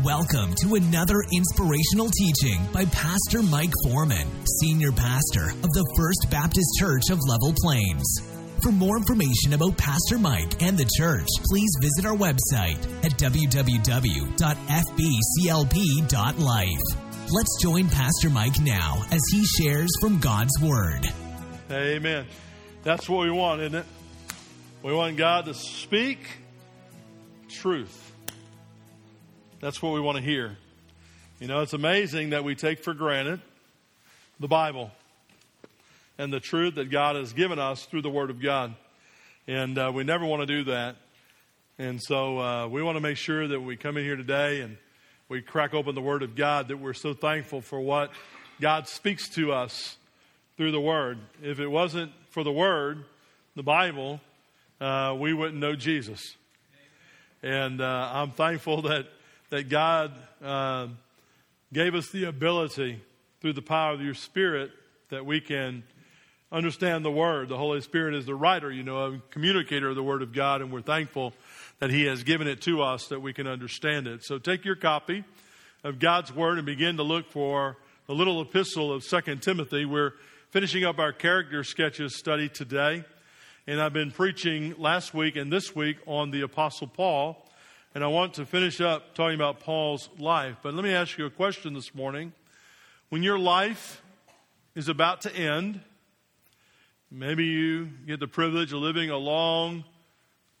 Welcome to another inspirational teaching by Pastor Mike Foreman, Senior Pastor of the First Baptist Church of Level Plains. For more information about Pastor Mike and the church, please visit our website at www.fbclp.life. Let's join Pastor Mike now as he shares from God's Word. Amen. That's what we want, isn't it? We want God to speak truth. That's what we want to hear. You know, it's amazing that we take for granted the Bible and the truth that God has given us through the Word of God. And uh, we never want to do that. And so uh, we want to make sure that we come in here today and we crack open the Word of God, that we're so thankful for what God speaks to us through the Word. If it wasn't for the Word, the Bible, uh, we wouldn't know Jesus. And uh, I'm thankful that that God uh, gave us the ability through the power of your Spirit that we can understand the Word. The Holy Spirit is the writer, you know, a communicator of the Word of God, and we're thankful that He has given it to us that we can understand it. So take your copy of God's Word and begin to look for the little epistle of Second Timothy. We're finishing up our character sketches study today, and I've been preaching last week and this week on the Apostle Paul. And I want to finish up talking about Paul's life. But let me ask you a question this morning. When your life is about to end, maybe you get the privilege of living a long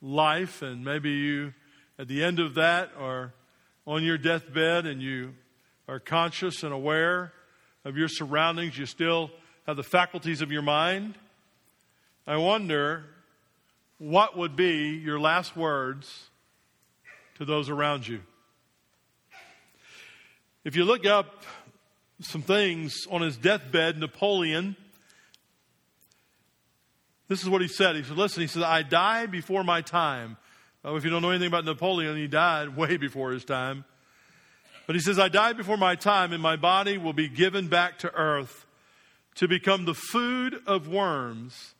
life, and maybe you, at the end of that, are on your deathbed and you are conscious and aware of your surroundings. You still have the faculties of your mind. I wonder what would be your last words to those around you. If you look up some things on his deathbed, Napoleon, this is what he said. He said, Listen, he said, I die before my time. If you don't know anything about Napoleon, he died way before his time. But he says, I die before my time, and my body will be given back to earth to become the food of worms.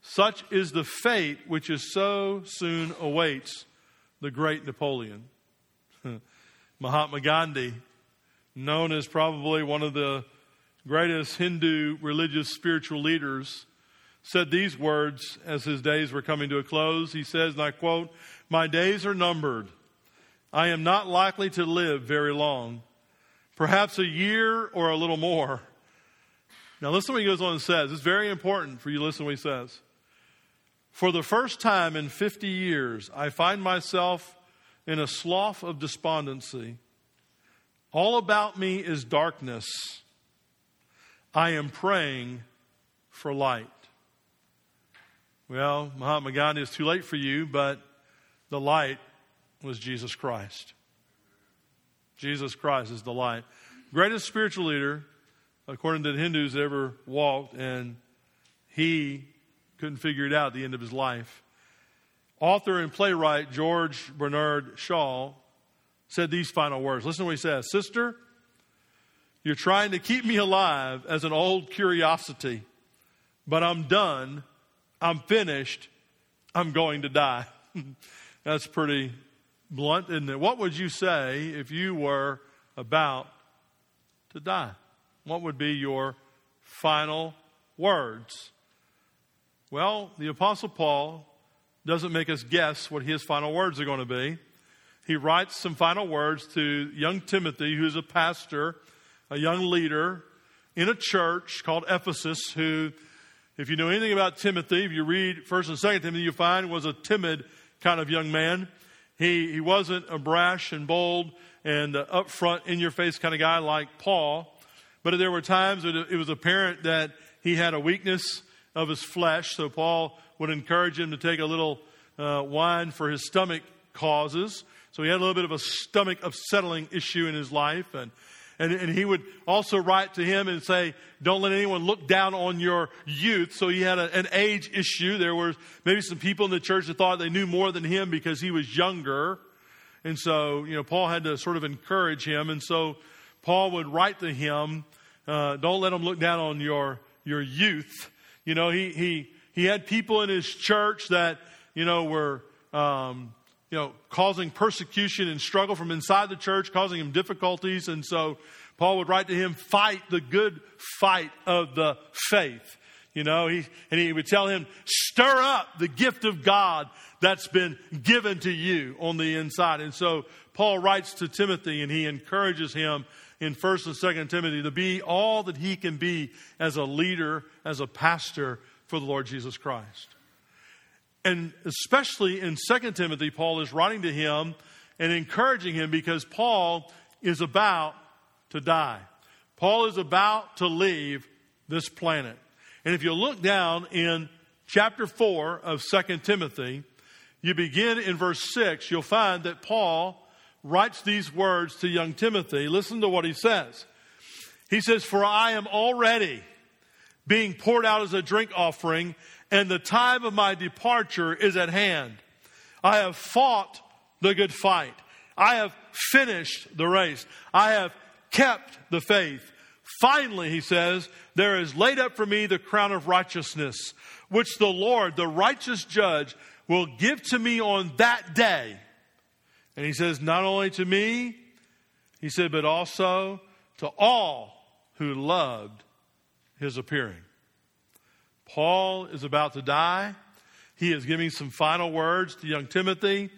Such is the fate which is so soon awaits the great Napoleon. Mahatma Gandhi, known as probably one of the greatest Hindu religious spiritual leaders, said these words as his days were coming to a close. He says, and I quote, My days are numbered. I am not likely to live very long, perhaps a year or a little more. Now, listen to what he goes on and says. It's very important for you to listen to what he says. For the first time in 50 years, I find myself in a slough of despondency. All about me is darkness. I am praying for light. Well, Mahatma Gandhi, it's too late for you, but the light was Jesus Christ. Jesus Christ is the light. Greatest spiritual leader, according to the Hindus, that ever walked, and he couldn't figure it out at the end of his life. Author and playwright George Bernard Shaw said these final words. Listen to what he says Sister, you're trying to keep me alive as an old curiosity, but I'm done. I'm finished. I'm going to die. That's pretty blunt, isn't it? What would you say if you were about to die? What would be your final words? Well, the Apostle Paul doesn't make us guess what his final words are going to be. He writes some final words to young Timothy, who's a pastor, a young leader in a church called Ephesus, who, if you know anything about Timothy, if you read 1st and 2nd Timothy, you find was a timid kind of young man. He, he wasn't a brash and bold and upfront, in your face kind of guy like Paul. But there were times that it was apparent that he had a weakness of his flesh. So Paul would encourage him to take a little uh, wine for his stomach causes. So he had a little bit of a stomach upsetting issue in his life. And, and, and he would also write to him and say, Don't let anyone look down on your youth. So he had a, an age issue. There were maybe some people in the church that thought they knew more than him because he was younger. And so, you know, Paul had to sort of encourage him. And so Paul would write to him, uh, Don't let them look down on your, your youth. You know, he, he, he had people in his church that, you know, were um, you know, causing persecution and struggle from inside the church, causing him difficulties. And so Paul would write to him, fight the good fight of the faith. You know, he, and he would tell him, stir up the gift of God that's been given to you on the inside. And so Paul writes to Timothy and he encourages him in 1st and 2nd Timothy to be all that he can be as a leader, as a pastor for the Lord Jesus Christ. And especially in 2nd Timothy, Paul is writing to him and encouraging him because Paul is about to die. Paul is about to leave this planet. And if you look down in chapter 4 of 2 Timothy, you begin in verse 6, you'll find that Paul writes these words to young Timothy. Listen to what he says. He says, For I am already being poured out as a drink offering and the time of my departure is at hand. I have fought the good fight. I have finished the race. I have kept the faith. Finally, he says, there is laid up for me the crown of righteousness, which the Lord, the righteous judge, will give to me on that day. And he says, not only to me, he said, but also to all who loved his appearing. Paul is about to die. He is giving some final words to young Timothy.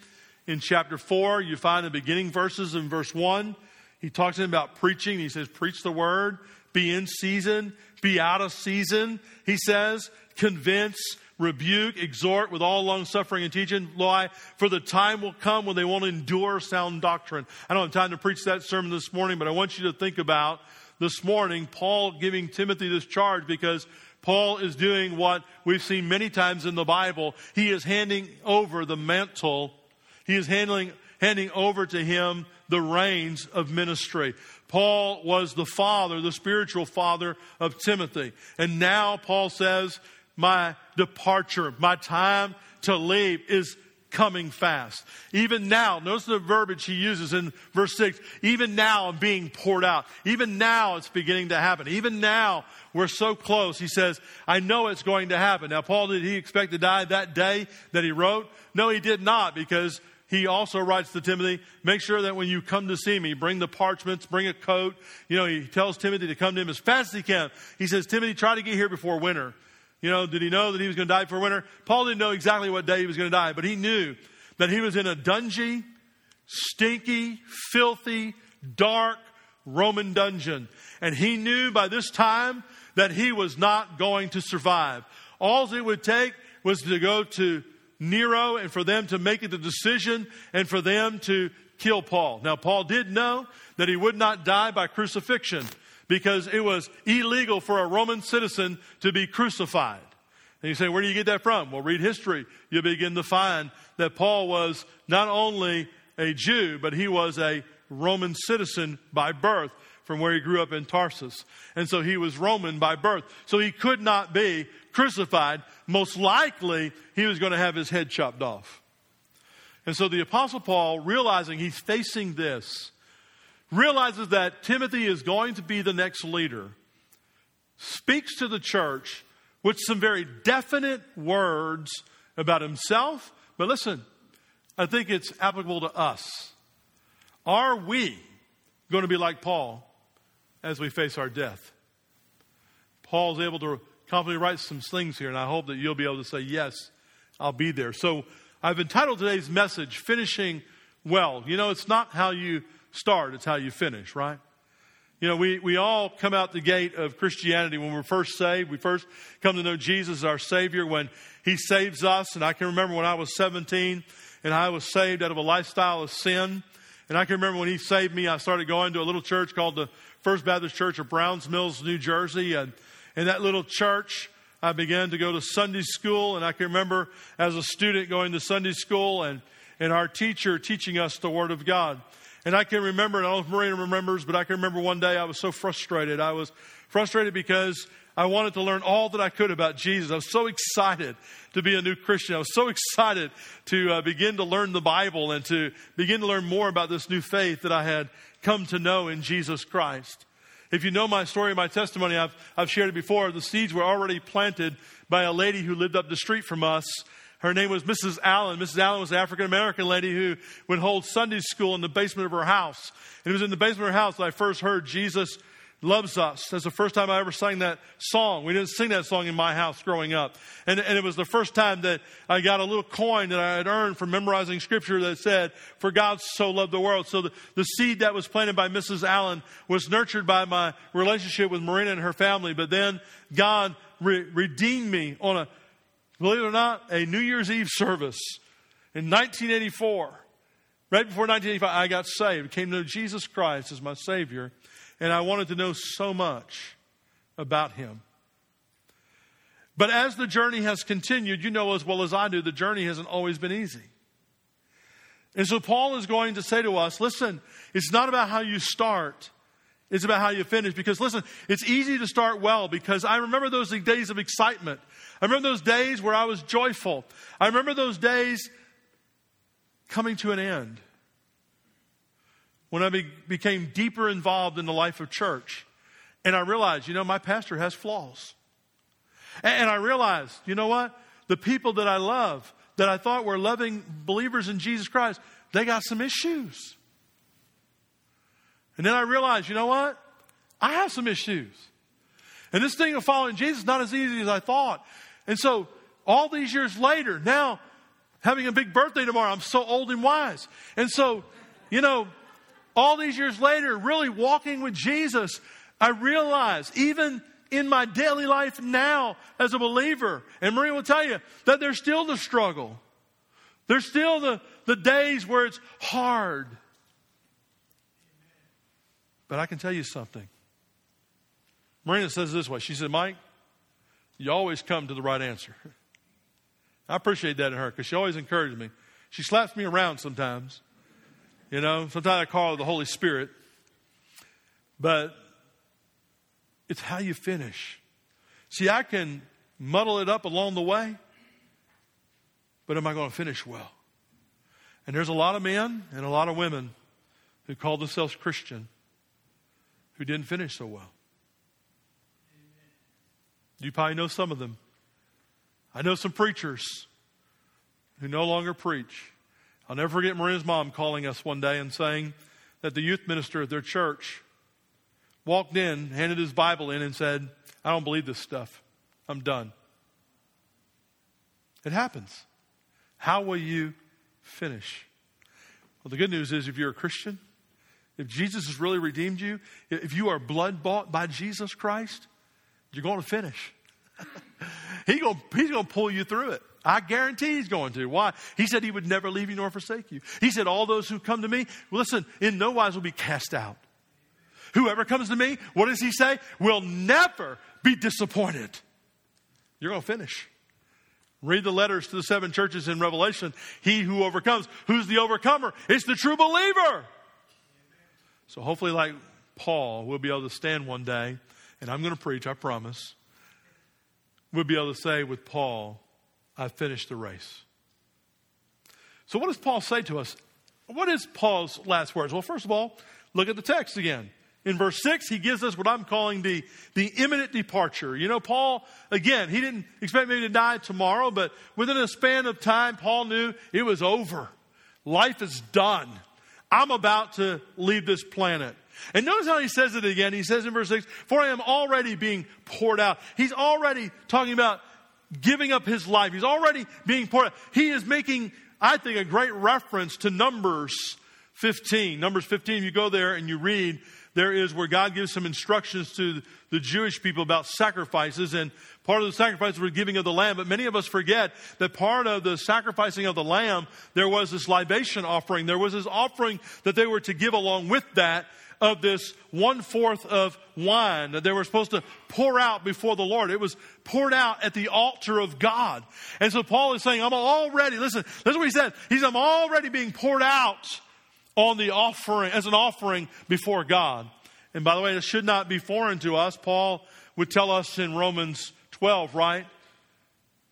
In chapter 4, you find the beginning verses in verse 1. He talks to him about preaching. He says, Preach the word, be in season, be out of season. He says, Convince, rebuke, exhort with all long suffering and teaching. Why? For the time will come when they won't endure sound doctrine. I don't have time to preach that sermon this morning, but I want you to think about this morning Paul giving Timothy this charge because Paul is doing what we've seen many times in the Bible. He is handing over the mantle. He is handling, handing over to him the reins of ministry. Paul was the father, the spiritual father of Timothy. And now Paul says, my departure, my time to leave is coming fast. Even now, notice the verbiage he uses in verse 6. Even now I'm being poured out. Even now it's beginning to happen. Even now we're so close. He says, I know it's going to happen. Now, Paul, did he expect to die that day that he wrote? No, he did not because he also writes to Timothy, make sure that when you come to see me, bring the parchments, bring a coat. You know, he tells Timothy to come to him as fast as he can. He says, Timothy, try to get here before winter. You know, did he know that he was going to die for winter? Paul didn't know exactly what day he was going to die, but he knew that he was in a dungy, stinky, filthy, dark Roman dungeon. And he knew by this time that he was not going to survive. All it would take was to go to Nero and for them to make the decision and for them to kill Paul. Now, Paul did know that he would not die by crucifixion because it was illegal for a Roman citizen to be crucified. And you say, where do you get that from? Well, read history. You'll begin to find that Paul was not only a Jew, but he was a Roman citizen by birth from where he grew up in Tarsus. And so he was Roman by birth. So he could not be crucified. Most likely, he was going to have his head chopped off. And so the Apostle Paul, realizing he's facing this, realizes that Timothy is going to be the next leader, speaks to the church with some very definite words about himself. But listen, I think it's applicable to us. Are we going to be like Paul as we face our death? Paul's able to confidently write some things here, and I hope that you'll be able to say, Yes, I'll be there. So I've entitled today's message, Finishing Well. You know, it's not how you start, it's how you finish, right? You know, we, we all come out the gate of Christianity when we're first saved. We first come to know Jesus as our Savior when He saves us. And I can remember when I was 17 and I was saved out of a lifestyle of sin. And I can remember when He saved me, I started going to a little church called the First Baptist Church of Browns Mills, New Jersey. And in that little church, I began to go to Sunday school. And I can remember as a student going to Sunday school and, and our teacher teaching us the Word of God. And I can remember, and I don't know if Marina remembers, but I can remember one day I was so frustrated. I was frustrated because I wanted to learn all that I could about Jesus. I was so excited to be a new Christian. I was so excited to uh, begin to learn the Bible and to begin to learn more about this new faith that I had come to know in Jesus Christ. If you know my story, my testimony, I've, I've shared it before. The seeds were already planted by a lady who lived up the street from us Her name was Mrs. Allen. Mrs. Allen was an African American lady who would hold Sunday school in the basement of her house. And it was in the basement of her house that I first heard Jesus loves us. That's the first time I ever sang that song. We didn't sing that song in my house growing up. And, and it was the first time that I got a little coin that I had earned from memorizing scripture that said, For God so loved the world. So the, the seed that was planted by Mrs. Allen was nurtured by my relationship with Marina and her family. But then God re- redeemed me on a, believe it or not, a New Year's Eve service in 1984. Right before 1985, I got saved, came to know Jesus Christ as my Savior and I wanted to know so much about him. But as the journey has continued, you know as well as I do, the journey hasn't always been easy. And so Paul is going to say to us listen, it's not about how you start, it's about how you finish. Because listen, it's easy to start well because I remember those days of excitement. I remember those days where I was joyful. I remember those days coming to an end when I be, became deeper involved in the life of church. And I realized, you know, my pastor has flaws. And, and I realized, you know what? The people that I love, that I thought were loving believers in Jesus Christ, they got some issues. And then I realized, you know what? I have some issues. And this thing of following Jesus is not as easy as I thought. And so, all these years later, now having a big birthday tomorrow, I'm so old and wise. And so, you know, all these years later, really walking with Jesus, I realize even in my daily life now as a believer, and Maria will tell you that there's still the struggle. There's still the, the days where it's hard. But I can tell you something. Marina says this way. She said, Mike, you always come to the right answer. I appreciate that in her because she always encourages me. She slaps me around sometimes. You know, sometimes I call it the Holy Spirit. But it's how you finish. See, I can muddle it up along the way, but am I going to finish well? And there's a lot of men and a lot of women who call themselves Christian who didn't finish so well. You probably know some of them. I know some preachers who no longer preach I'll never forget Marina's mom calling us one day and saying that the youth minister at their church walked in, handed his Bible in, and said, I don't believe this stuff. I'm done. It happens. How will you finish? Well, the good news is if you're a Christian, if Jesus has really redeemed you, if you are blood bought by Jesus Christ, you're going to finish. he gonna, he's going to pull you through it. I guarantee he's going to. Why? He said he would never leave you nor forsake you. He said, All those who come to me, listen, in no wise will be cast out. Whoever comes to me, what does he say? Will never be disappointed. You're going to finish. Read the letters to the seven churches in Revelation. He who overcomes, who's the overcomer? It's the true believer. So hopefully, like Paul, we'll be able to stand one day, and I'm going to preach, I promise. We'll be able to say with Paul, I've finished the race. So, what does Paul say to us? What is Paul's last words? Well, first of all, look at the text again. In verse 6, he gives us what I'm calling the, the imminent departure. You know, Paul, again, he didn't expect me to die tomorrow, but within a span of time, Paul knew it was over. Life is done. I'm about to leave this planet. And notice how he says it again. He says in verse 6, For I am already being poured out. He's already talking about giving up his life. He's already being poured out. He is making, I think, a great reference to Numbers 15. Numbers 15, you go there and you read, there is where God gives some instructions to the Jewish people about sacrifices, and part of the sacrifice was giving of the lamb. But many of us forget that part of the sacrificing of the lamb, there was this libation offering. There was this offering that they were to give along with that of this one fourth of wine that they were supposed to pour out before the Lord. It was poured out at the altar of God. And so Paul is saying, I'm already, listen, is what he said. He's, I'm already being poured out on the offering, as an offering before God. And by the way, this should not be foreign to us. Paul would tell us in Romans 12, right?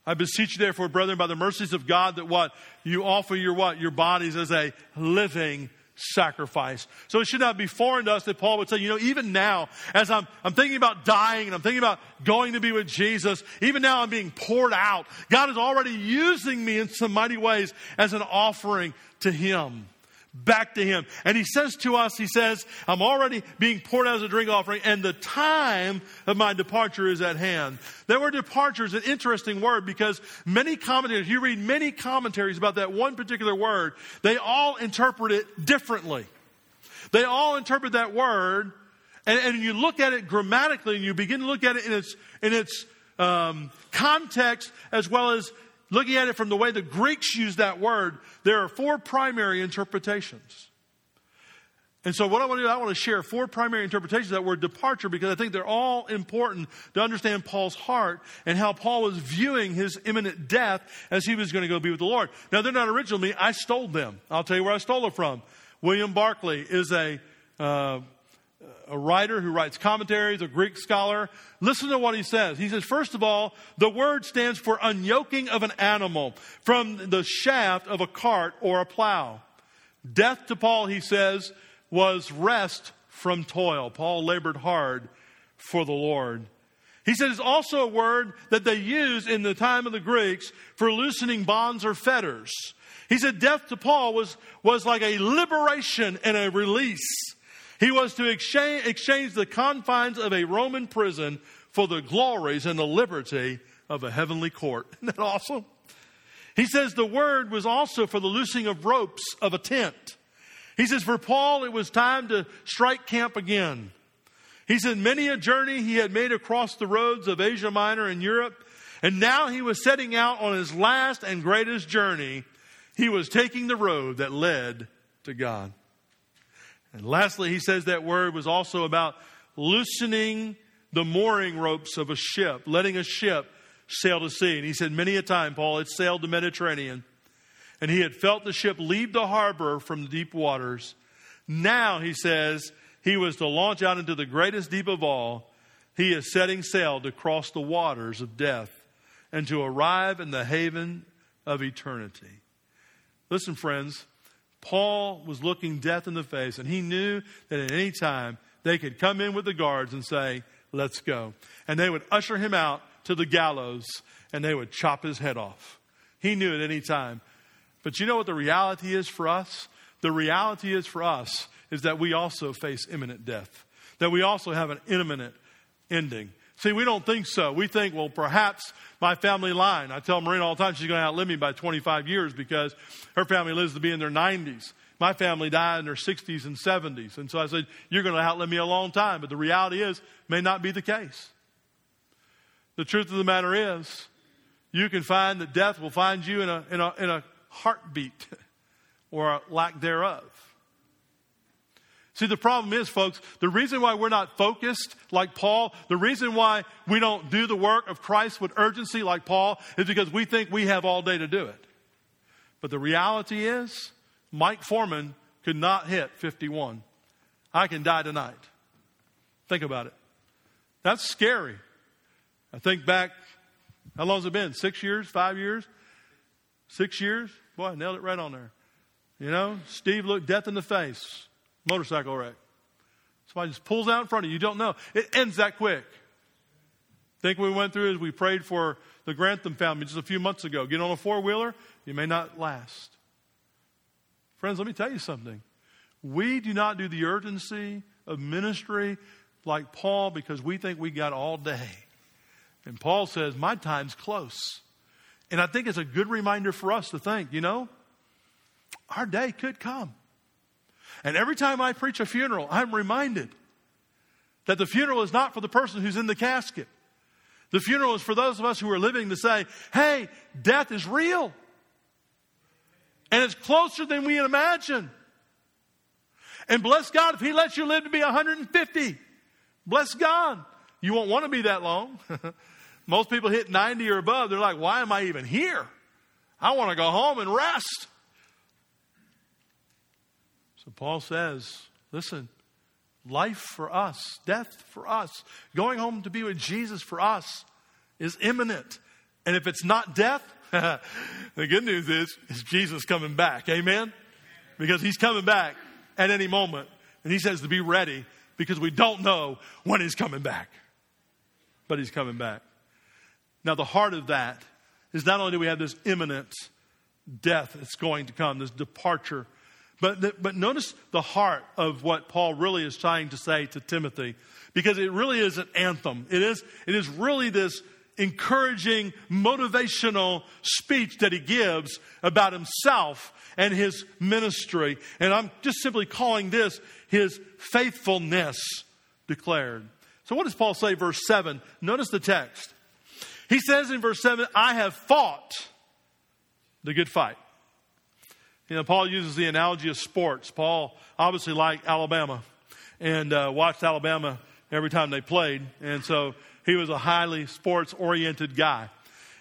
I beseech you therefore, brethren, by the mercies of God, that what? You offer your what? Your bodies as a living sacrifice. So it should not be foreign to us that Paul would say, you know, even now, as I'm, I'm thinking about dying and I'm thinking about going to be with Jesus, even now I'm being poured out. God is already using me in some mighty ways as an offering to Him back to him. And he says to us, he says, I'm already being poured out as a drink offering, and the time of my departure is at hand. That word departure is an interesting word because many commentators, you read many commentaries about that one particular word, they all interpret it differently. They all interpret that word, and, and you look at it grammatically, and you begin to look at it in its, in its um, context as well as looking at it from the way the Greeks use that word, there are four primary interpretations. And so, what I want to do, I want to share four primary interpretations of that word departure because I think they're all important to understand Paul's heart and how Paul was viewing his imminent death as he was going to go be with the Lord. Now, they're not original to me, I stole them. I'll tell you where I stole them from. William Barclay is a uh, a writer who writes commentaries, a Greek scholar. Listen to what he says. He says, first of all, the word stands for unyoking of an animal from the shaft of a cart or a plow. Death to Paul, he says, was rest from toil. Paul labored hard for the Lord. He says it's also a word that they used in the time of the Greeks for loosening bonds or fetters. He said death to Paul was, was like a liberation and a release. He was to exchange, exchange the confines of a Roman prison for the glories and the liberty of a heavenly court. Isn't that awesome? He says the word was also for the loosing of ropes of a tent. He says for Paul, it was time to strike camp again. He said many a journey he had made across the roads of Asia Minor and Europe, and now he was setting out on his last and greatest journey. He was taking the road that led to God. And lastly, he says that word was also about loosening the mooring ropes of a ship, letting a ship sail to sea. And he said, many a time, Paul had sailed the Mediterranean, and he had felt the ship leave the harbor from the deep waters. Now, he says, he was to launch out into the greatest deep of all. He is setting sail to cross the waters of death and to arrive in the haven of eternity. Listen, friends, Paul was looking death in the face, and he knew that at any time they could come in with the guards and say, Let's go. And they would usher him out to the gallows and they would chop his head off. He knew at any time. But you know what the reality is for us? The reality is for us is that we also face imminent death, that we also have an imminent ending. See, we don't think so. We think, well, perhaps my family line. I tell Marina all the time she's going to outlive me by 25 years because her family lives to be in their 90s. My family died in their 60s and 70s. And so I said, You're going to outlive me a long time. But the reality is, may not be the case. The truth of the matter is, you can find that death will find you in a, in a, in a heartbeat or a lack thereof. See, the problem is, folks, the reason why we're not focused like Paul, the reason why we don't do the work of Christ with urgency like Paul, is because we think we have all day to do it. But the reality is, Mike Foreman could not hit 51. I can die tonight. Think about it. That's scary. I think back, how long has it been? Six years? Five years? Six years? Boy, I nailed it right on there. You know, Steve looked death in the face motorcycle wreck. Somebody just pulls out in front of you. You don't know. It ends that quick. Think we went through as we prayed for the Grantham family just a few months ago. Get on a four wheeler, you may not last. Friends, let me tell you something. We do not do the urgency of ministry like Paul because we think we got all day. And Paul says, My time's close. And I think it's a good reminder for us to think, you know, our day could come. And every time I preach a funeral, I'm reminded that the funeral is not for the person who's in the casket. The funeral is for those of us who are living to say, hey, death is real. And it's closer than we imagine. And bless God if He lets you live to be 150. Bless God. You won't want to be that long. Most people hit 90 or above, they're like, why am I even here? I want to go home and rest. So Paul says, listen, life for us, death for us, going home to be with Jesus for us is imminent. And if it's not death, the good news is, is Jesus coming back. Amen? Because he's coming back at any moment. And he says to be ready because we don't know when he's coming back. But he's coming back. Now, the heart of that is not only do we have this imminent death that's going to come, this departure, but, the, but notice the heart of what Paul really is trying to say to Timothy, because it really is an anthem. It is, it is really this encouraging, motivational speech that he gives about himself and his ministry. And I'm just simply calling this his faithfulness declared. So, what does Paul say, verse 7? Notice the text. He says in verse 7, I have fought the good fight. You know, Paul uses the analogy of sports. Paul obviously liked Alabama and uh, watched Alabama every time they played. And so he was a highly sports oriented guy.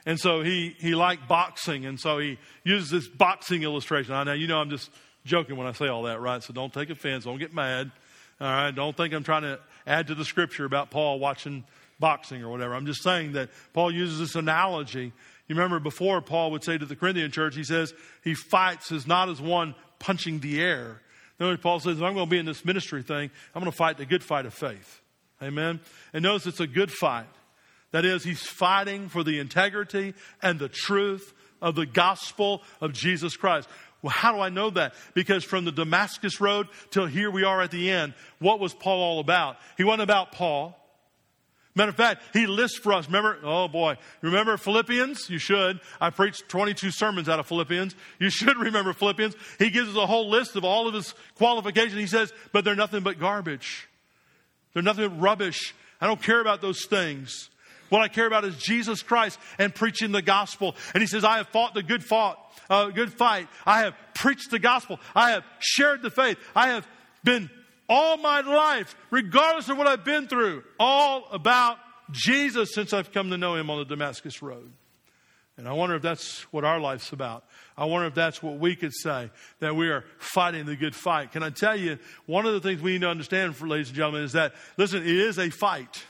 And so he, he liked boxing. And so he uses this boxing illustration. Now, you know, I'm just joking when I say all that, right? So don't take offense. Don't get mad. All right. Don't think I'm trying to add to the scripture about Paul watching boxing or whatever. I'm just saying that Paul uses this analogy. You remember before Paul would say to the Corinthian church, he says he fights as not as one punching the air. Notice Paul says, if I'm going to be in this ministry thing, I'm going to fight the good fight of faith. Amen. And notice it's a good fight. That is, he's fighting for the integrity and the truth of the gospel of Jesus Christ. Well, how do I know that? Because from the Damascus Road till here we are at the end, what was Paul all about? He wasn't about Paul. Matter of fact, he lists for us, remember, oh boy, remember Philippians? You should. I preached 22 sermons out of Philippians. You should remember Philippians. He gives us a whole list of all of his qualifications. He says, but they're nothing but garbage. They're nothing but rubbish. I don't care about those things. What I care about is Jesus Christ and preaching the gospel. And he says, I have fought the good fought, uh, good fight. I have preached the gospel. I have shared the faith. I have been all my life, regardless of what I've been through, all about Jesus since I've come to know him on the Damascus Road. And I wonder if that's what our life's about. I wonder if that's what we could say, that we are fighting the good fight. Can I tell you, one of the things we need to understand, for ladies and gentlemen, is that, listen, it is a fight.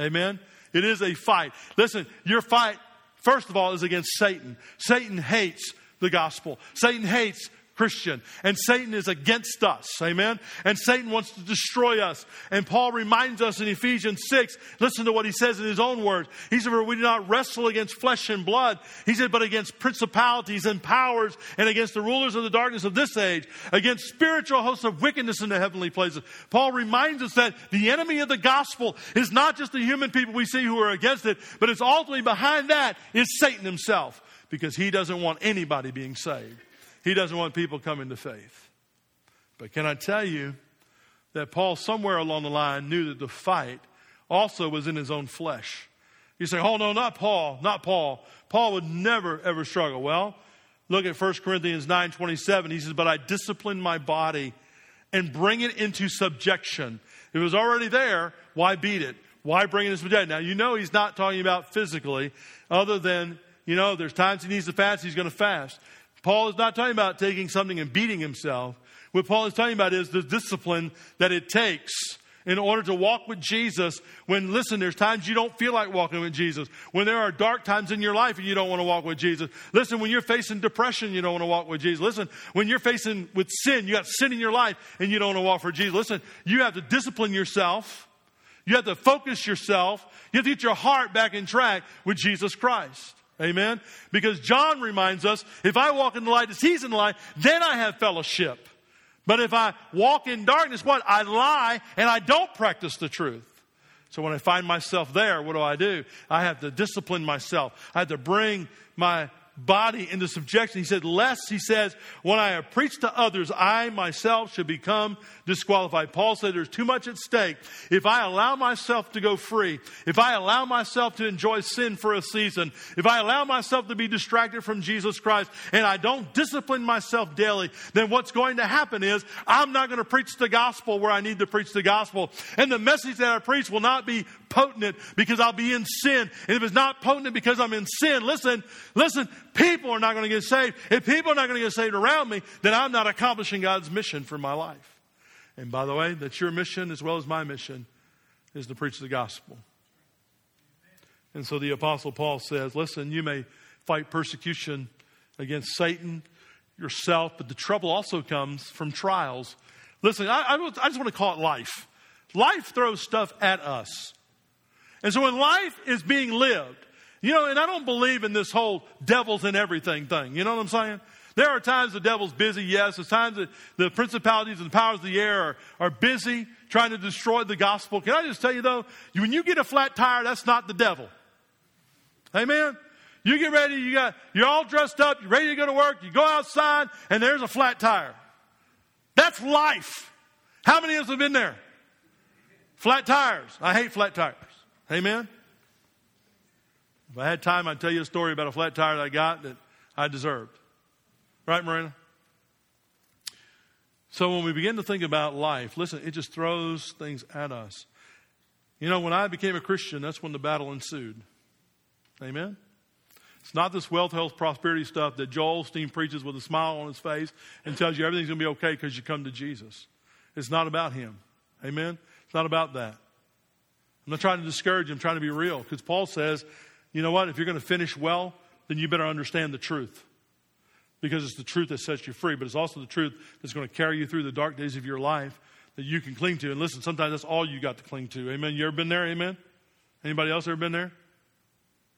Amen? It is a fight. Listen, your fight, first of all, is against Satan. Satan hates the gospel. Satan hates Christian. And Satan is against us. Amen. And Satan wants to destroy us. And Paul reminds us in Ephesians 6, listen to what he says in his own words. He said, For we do not wrestle against flesh and blood. He said, but against principalities and powers and against the rulers of the darkness of this age, against spiritual hosts of wickedness in the heavenly places. Paul reminds us that the enemy of the gospel is not just the human people we see who are against it, but it's ultimately behind that is Satan himself because he doesn't want anybody being saved. He doesn't want people coming to faith. But can I tell you that Paul, somewhere along the line, knew that the fight also was in his own flesh. You say, oh, no, not Paul, not Paul. Paul would never, ever struggle. Well, look at 1 Corinthians 9 27. He says, But I discipline my body and bring it into subjection. If it was already there, why beat it? Why bring it into subjection? Now, you know he's not talking about physically, other than, you know, there's times he needs to fast, he's going to fast. Paul is not talking about taking something and beating himself. What Paul is talking about is the discipline that it takes in order to walk with Jesus when, listen, there's times you don't feel like walking with Jesus. When there are dark times in your life and you don't want to walk with Jesus. Listen, when you're facing depression, you don't want to walk with Jesus. Listen, when you're facing with sin, you got sin in your life and you don't want to walk for Jesus. Listen, you have to discipline yourself. You have to focus yourself. You have to get your heart back in track with Jesus Christ. Amen? Because John reminds us if I walk in the light as he's in the light, then I have fellowship. But if I walk in darkness, what? I lie and I don't practice the truth. So when I find myself there, what do I do? I have to discipline myself. I have to bring my body into subjection. He said, lest, he says, when I have preached to others, I myself should become disqualified. Paul said there's too much at stake. If I allow myself to go free, if I allow myself to enjoy sin for a season, if I allow myself to be distracted from Jesus Christ, and I don't discipline myself daily, then what's going to happen is I'm not going to preach the gospel where I need to preach the gospel. And the message that I preach will not be potent because I'll be in sin. And if it's not potent because I'm in sin, listen, listen, people are not going to get saved. If people are not going to get saved around me, then I'm not accomplishing God's mission for my life. And by the way, that's your mission as well as my mission is to preach the gospel. And so the apostle Paul says, listen, you may fight persecution against Satan. yourself, but the trouble also comes from trials. Listen, I, I, I just want to call it life. Life throws stuff at us. And so when life is being lived, you know, and I don't believe in this whole devil's in everything thing. You know what I'm saying? There are times the devil's busy, yes. There's times that the principalities and powers of the air are, are busy trying to destroy the gospel. Can I just tell you though, when you get a flat tire, that's not the devil. Amen? You get ready, you got, you're all dressed up, you're ready to go to work, you go outside, and there's a flat tire. That's life. How many of us have been there? Flat tires. I hate flat tires. Amen? If I had time, I'd tell you a story about a flat tire that I got that I deserved. Right, Marina? So when we begin to think about life, listen, it just throws things at us. You know, when I became a Christian, that's when the battle ensued. Amen? It's not this wealth, health, prosperity stuff that Joel Osteen preaches with a smile on his face and tells you everything's going to be okay because you come to Jesus. It's not about him. Amen? It's not about that. I'm not trying to discourage you. I'm trying to be real because Paul says, you know what? If you're going to finish well, then you better understand the truth because it's the truth that sets you free, but it's also the truth that's going to carry you through the dark days of your life that you can cling to. And listen, sometimes that's all you got to cling to. Amen. You ever been there? Amen. Anybody else ever been there?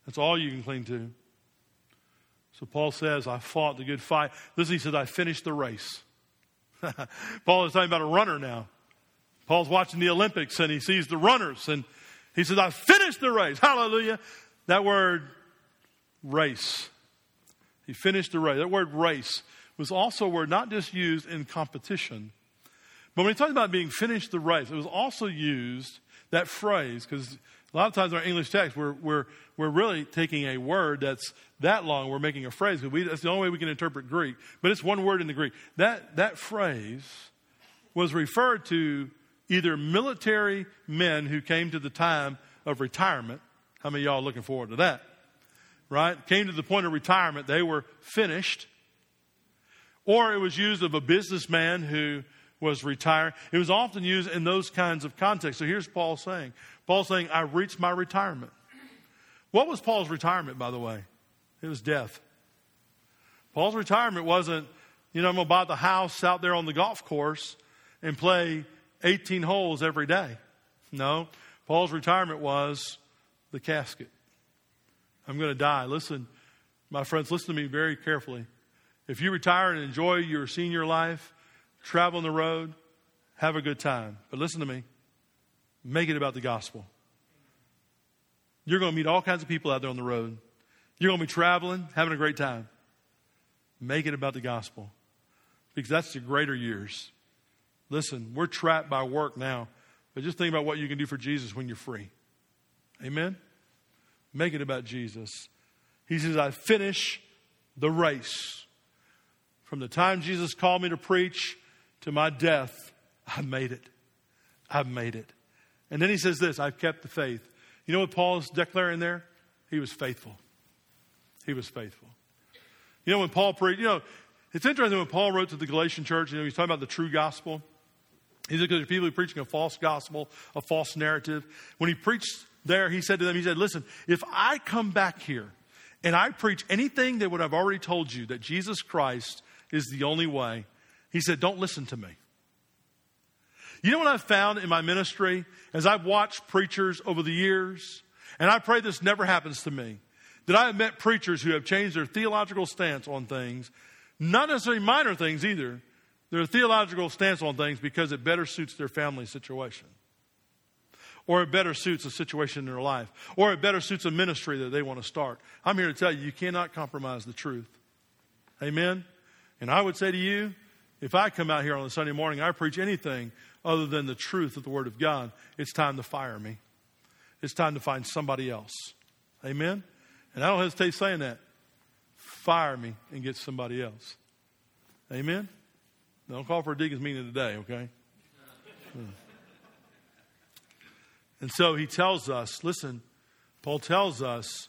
That's all you can cling to. So Paul says, I fought the good fight. Listen, he says, I finished the race. Paul is talking about a runner now. Paul's watching the Olympics and he sees the runners and he says, I finished the race. Hallelujah. That word race. He finished the race. That word race was also a word not just used in competition, but when he talks about being finished the race, it was also used, that phrase, because a lot of times in our English text, we're, we're, we're really taking a word that's that long, we're making a phrase, because that's the only way we can interpret Greek, but it's one word in the Greek. That, that phrase was referred to either military men who came to the time of retirement. How many y'all looking forward to that? Right? Came to the point of retirement, they were finished. Or it was used of a businessman who was retired. It was often used in those kinds of contexts. So here's Paul saying Paul's saying, I reached my retirement. What was Paul's retirement, by the way? It was death. Paul's retirement wasn't, you know, I'm going to buy the house out there on the golf course and play 18 holes every day. No, Paul's retirement was the casket. I'm going to die. Listen, my friends, listen to me very carefully. If you retire and enjoy your senior life, travel on the road, have a good time. But listen to me. Make it about the gospel. You're going to meet all kinds of people out there on the road. You're going to be traveling, having a great time. Make it about the gospel because that's the greater years. Listen, we're trapped by work now, but just think about what you can do for Jesus when you're free. Amen? Make it about Jesus. He says, I finish the race. From the time Jesus called me to preach to my death, I made it. I've made it. And then he says this I've kept the faith. You know what Paul's declaring there? He was faithful. He was faithful. You know, when Paul preached, you know, it's interesting when Paul wrote to the Galatian church, you know, he's talking about the true gospel. He said, because there's people preaching a false gospel, a false narrative. When he preached there, he said to them, he said, listen, if I come back here and I preach anything that would have already told you that Jesus Christ is the only way, he said, don't listen to me. You know what I've found in my ministry as I've watched preachers over the years, and I pray this never happens to me, that I have met preachers who have changed their theological stance on things, not necessarily minor things either, their theological stance on things because it better suits their family situation. Or it better suits a situation in their life. Or it better suits a ministry that they want to start. I'm here to tell you, you cannot compromise the truth. Amen? And I would say to you, if I come out here on a Sunday morning, I preach anything other than the truth of the Word of God, it's time to fire me. It's time to find somebody else. Amen? And I don't hesitate saying that. Fire me and get somebody else. Amen? Don't call for a deacon's meeting today, okay? And so he tells us listen, Paul tells us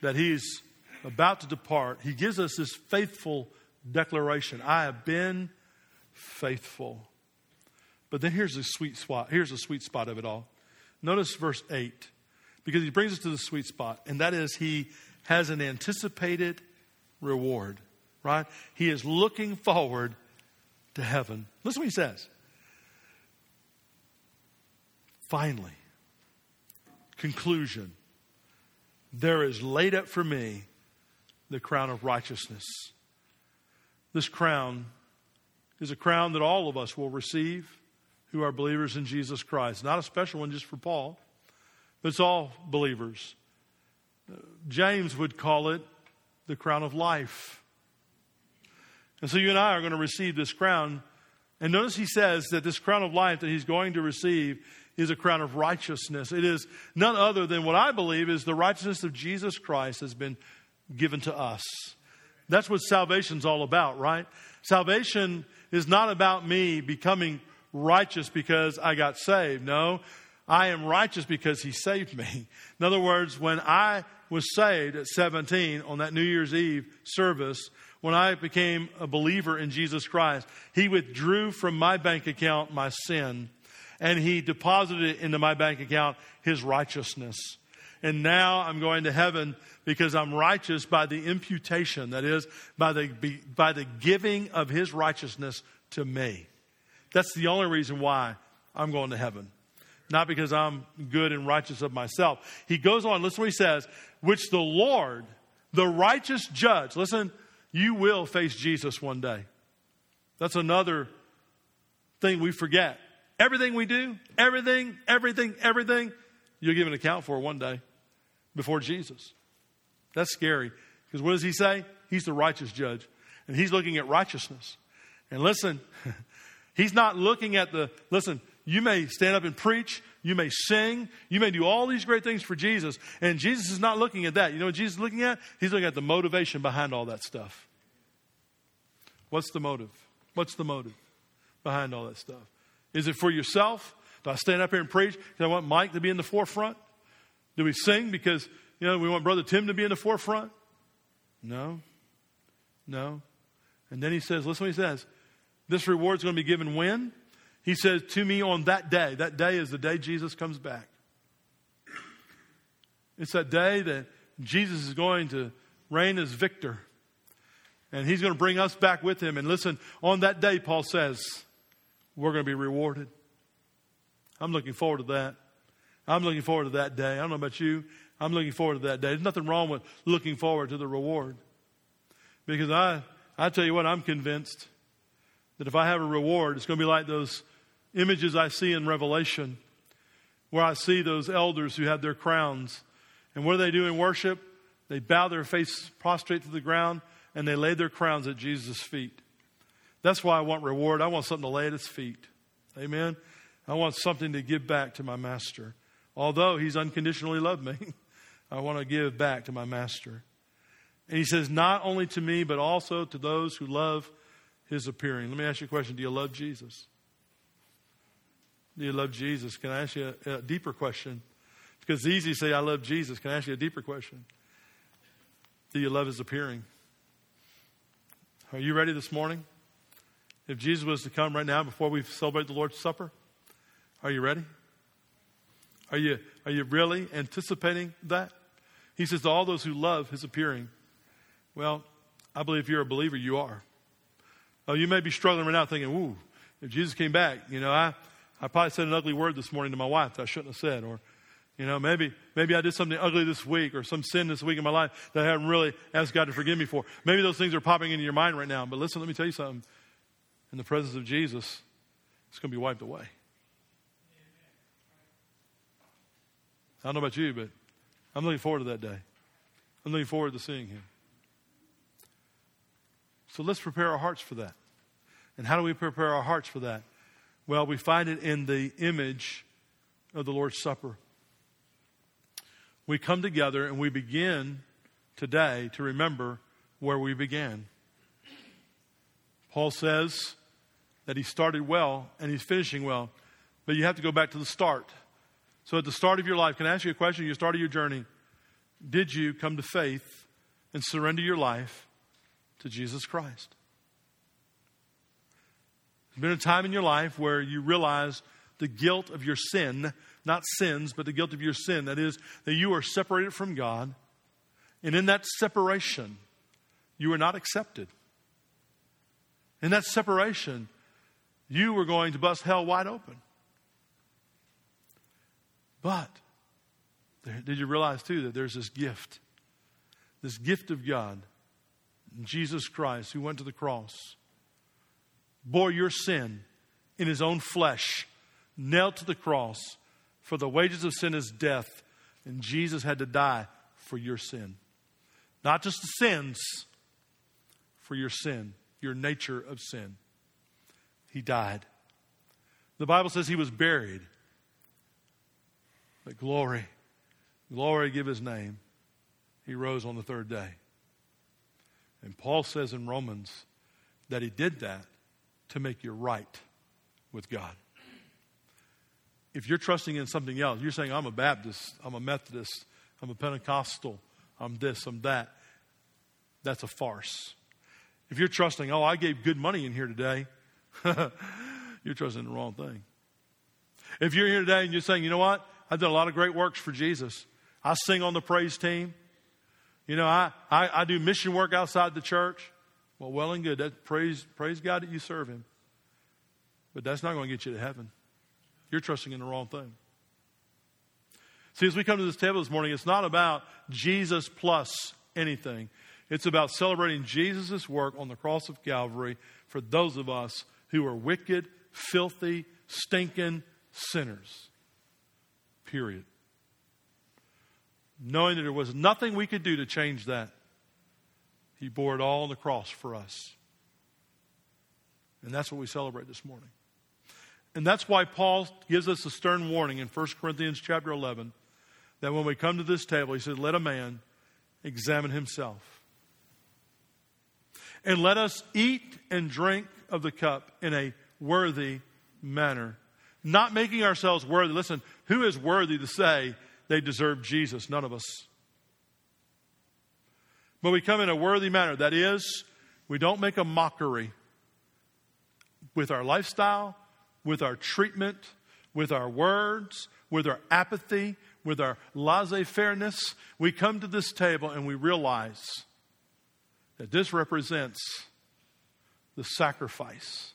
that he's about to depart. He gives us this faithful declaration I have been faithful. But then here's the sweet spot. Here's the sweet spot of it all. Notice verse 8, because he brings us to the sweet spot, and that is he has an anticipated reward. right? He is looking forward to heaven. Listen what he says. Finally, conclusion there is laid up for me the crown of righteousness. This crown is a crown that all of us will receive who are believers in Jesus Christ. Not a special one just for Paul, but it's all believers. James would call it the crown of life. And so you and I are going to receive this crown. And notice he says that this crown of life that he's going to receive is a crown of righteousness. It is none other than what I believe is the righteousness of Jesus Christ has been given to us. That's what salvation's all about, right? Salvation is not about me becoming righteous because I got saved. No, I am righteous because he saved me. In other words, when I was saved at 17 on that New Year's Eve service, when I became a believer in Jesus Christ, he withdrew from my bank account my sin and he deposited into my bank account his righteousness. And now I'm going to heaven because I'm righteous by the imputation, that is, by the, by the giving of his righteousness to me. That's the only reason why I'm going to heaven. Not because I'm good and righteous of myself. He goes on, listen what he says, which the Lord, the righteous judge, listen, you will face Jesus one day. That's another thing we forget. Everything we do, everything, everything, everything, you'll give an account for one day before Jesus. That's scary. Because what does he say? He's the righteous judge. And he's looking at righteousness. And listen, he's not looking at the, listen, you may stand up and preach, you may sing, you may do all these great things for Jesus. And Jesus is not looking at that. You know what Jesus is looking at? He's looking at the motivation behind all that stuff. What's the motive? What's the motive behind all that stuff? Is it for yourself? Do I stand up here and preach because I want Mike to be in the forefront? Do we sing because, you know, we want Brother Tim to be in the forefront? No. No. And then he says, listen what he says. This reward is going to be given when? He says, to me on that day. That day is the day Jesus comes back. It's that day that Jesus is going to reign as victor. And he's going to bring us back with him. And listen, on that day, Paul says, we're going to be rewarded. I'm looking forward to that. I'm looking forward to that day. I don't know about you. I'm looking forward to that day. There's nothing wrong with looking forward to the reward. Because I, I tell you what, I'm convinced that if I have a reward, it's going to be like those images I see in Revelation, where I see those elders who have their crowns. And what do they do in worship? They bow their face prostrate to the ground and they lay their crowns at Jesus' feet. That's why I want reward. I want something to lay at his feet. Amen. I want something to give back to my master. Although he's unconditionally loved me, I want to give back to my master. And he says, not only to me, but also to those who love his appearing. Let me ask you a question Do you love Jesus? Do you love Jesus? Can I ask you a, a deeper question? Because it's easy to say, I love Jesus. Can I ask you a deeper question? Do you love his appearing? Are you ready this morning? If Jesus was to come right now before we celebrate the Lord's Supper, are you ready? Are you, are you really anticipating that? He says to all those who love his appearing, well, I believe if you're a believer, you are. Oh, you may be struggling right now thinking, ooh, if Jesus came back, you know, I, I probably said an ugly word this morning to my wife that I shouldn't have said. Or, you know, maybe, maybe I did something ugly this week or some sin this week in my life that I haven't really asked God to forgive me for. Maybe those things are popping into your mind right now. But listen, let me tell you something in the presence of Jesus, it's going to be wiped away. I don't know about you, but I'm looking forward to that day. I'm looking forward to seeing him. So let's prepare our hearts for that. And how do we prepare our hearts for that? Well, we find it in the image of the Lord's Supper. We come together and we begin today to remember where we began. Paul says that he started well and he's finishing well, but you have to go back to the start. So, at the start of your life, can I ask you a question? You started your journey. Did you come to faith and surrender your life to Jesus Christ? There's been a time in your life where you realize the guilt of your sin, not sins, but the guilt of your sin. That is, that you are separated from God. And in that separation, you are not accepted. In that separation, you were going to bust hell wide open. But did you realize too that there's this gift, this gift of God, Jesus Christ, who went to the cross, bore your sin in his own flesh, nailed to the cross, for the wages of sin is death, and Jesus had to die for your sin. Not just the sins, for your sin, your nature of sin. He died. The Bible says he was buried. But glory, glory give his name. He rose on the third day. And Paul says in Romans that he did that to make you right with God. If you're trusting in something else, you're saying, I'm a Baptist, I'm a Methodist, I'm a Pentecostal, I'm this, I'm that. That's a farce. If you're trusting, oh, I gave good money in here today, you're trusting the wrong thing. If you're here today and you're saying, you know what? I've done a lot of great works for Jesus. I sing on the praise team. You know, I, I, I do mission work outside the church. Well, well and good. That, praise, praise God that you serve Him. But that's not going to get you to heaven. You're trusting in the wrong thing. See, as we come to this table this morning, it's not about Jesus plus anything. It's about celebrating Jesus' work on the cross of Calvary for those of us who are wicked, filthy, stinking sinners. Period. Knowing that there was nothing we could do to change that, He bore it all on the cross for us. And that's what we celebrate this morning. And that's why Paul gives us a stern warning in 1 Corinthians chapter 11 that when we come to this table, he said, Let a man examine himself. And let us eat and drink of the cup in a worthy manner. Not making ourselves worthy. Listen, who is worthy to say they deserve Jesus? None of us. But we come in a worthy manner. That is, we don't make a mockery with our lifestyle, with our treatment, with our words, with our apathy, with our laissez fairness. We come to this table and we realize that this represents the sacrifice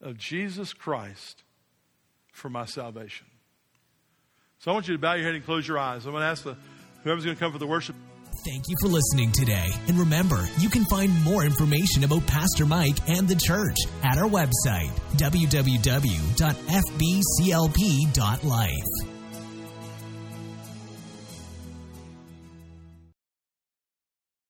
of Jesus Christ for my salvation. So I want you to bow your head and close your eyes. I'm going to ask the, whoever's going to come for the worship. Thank you for listening today. And remember, you can find more information about Pastor Mike and the church at our website, www.fbclp.life.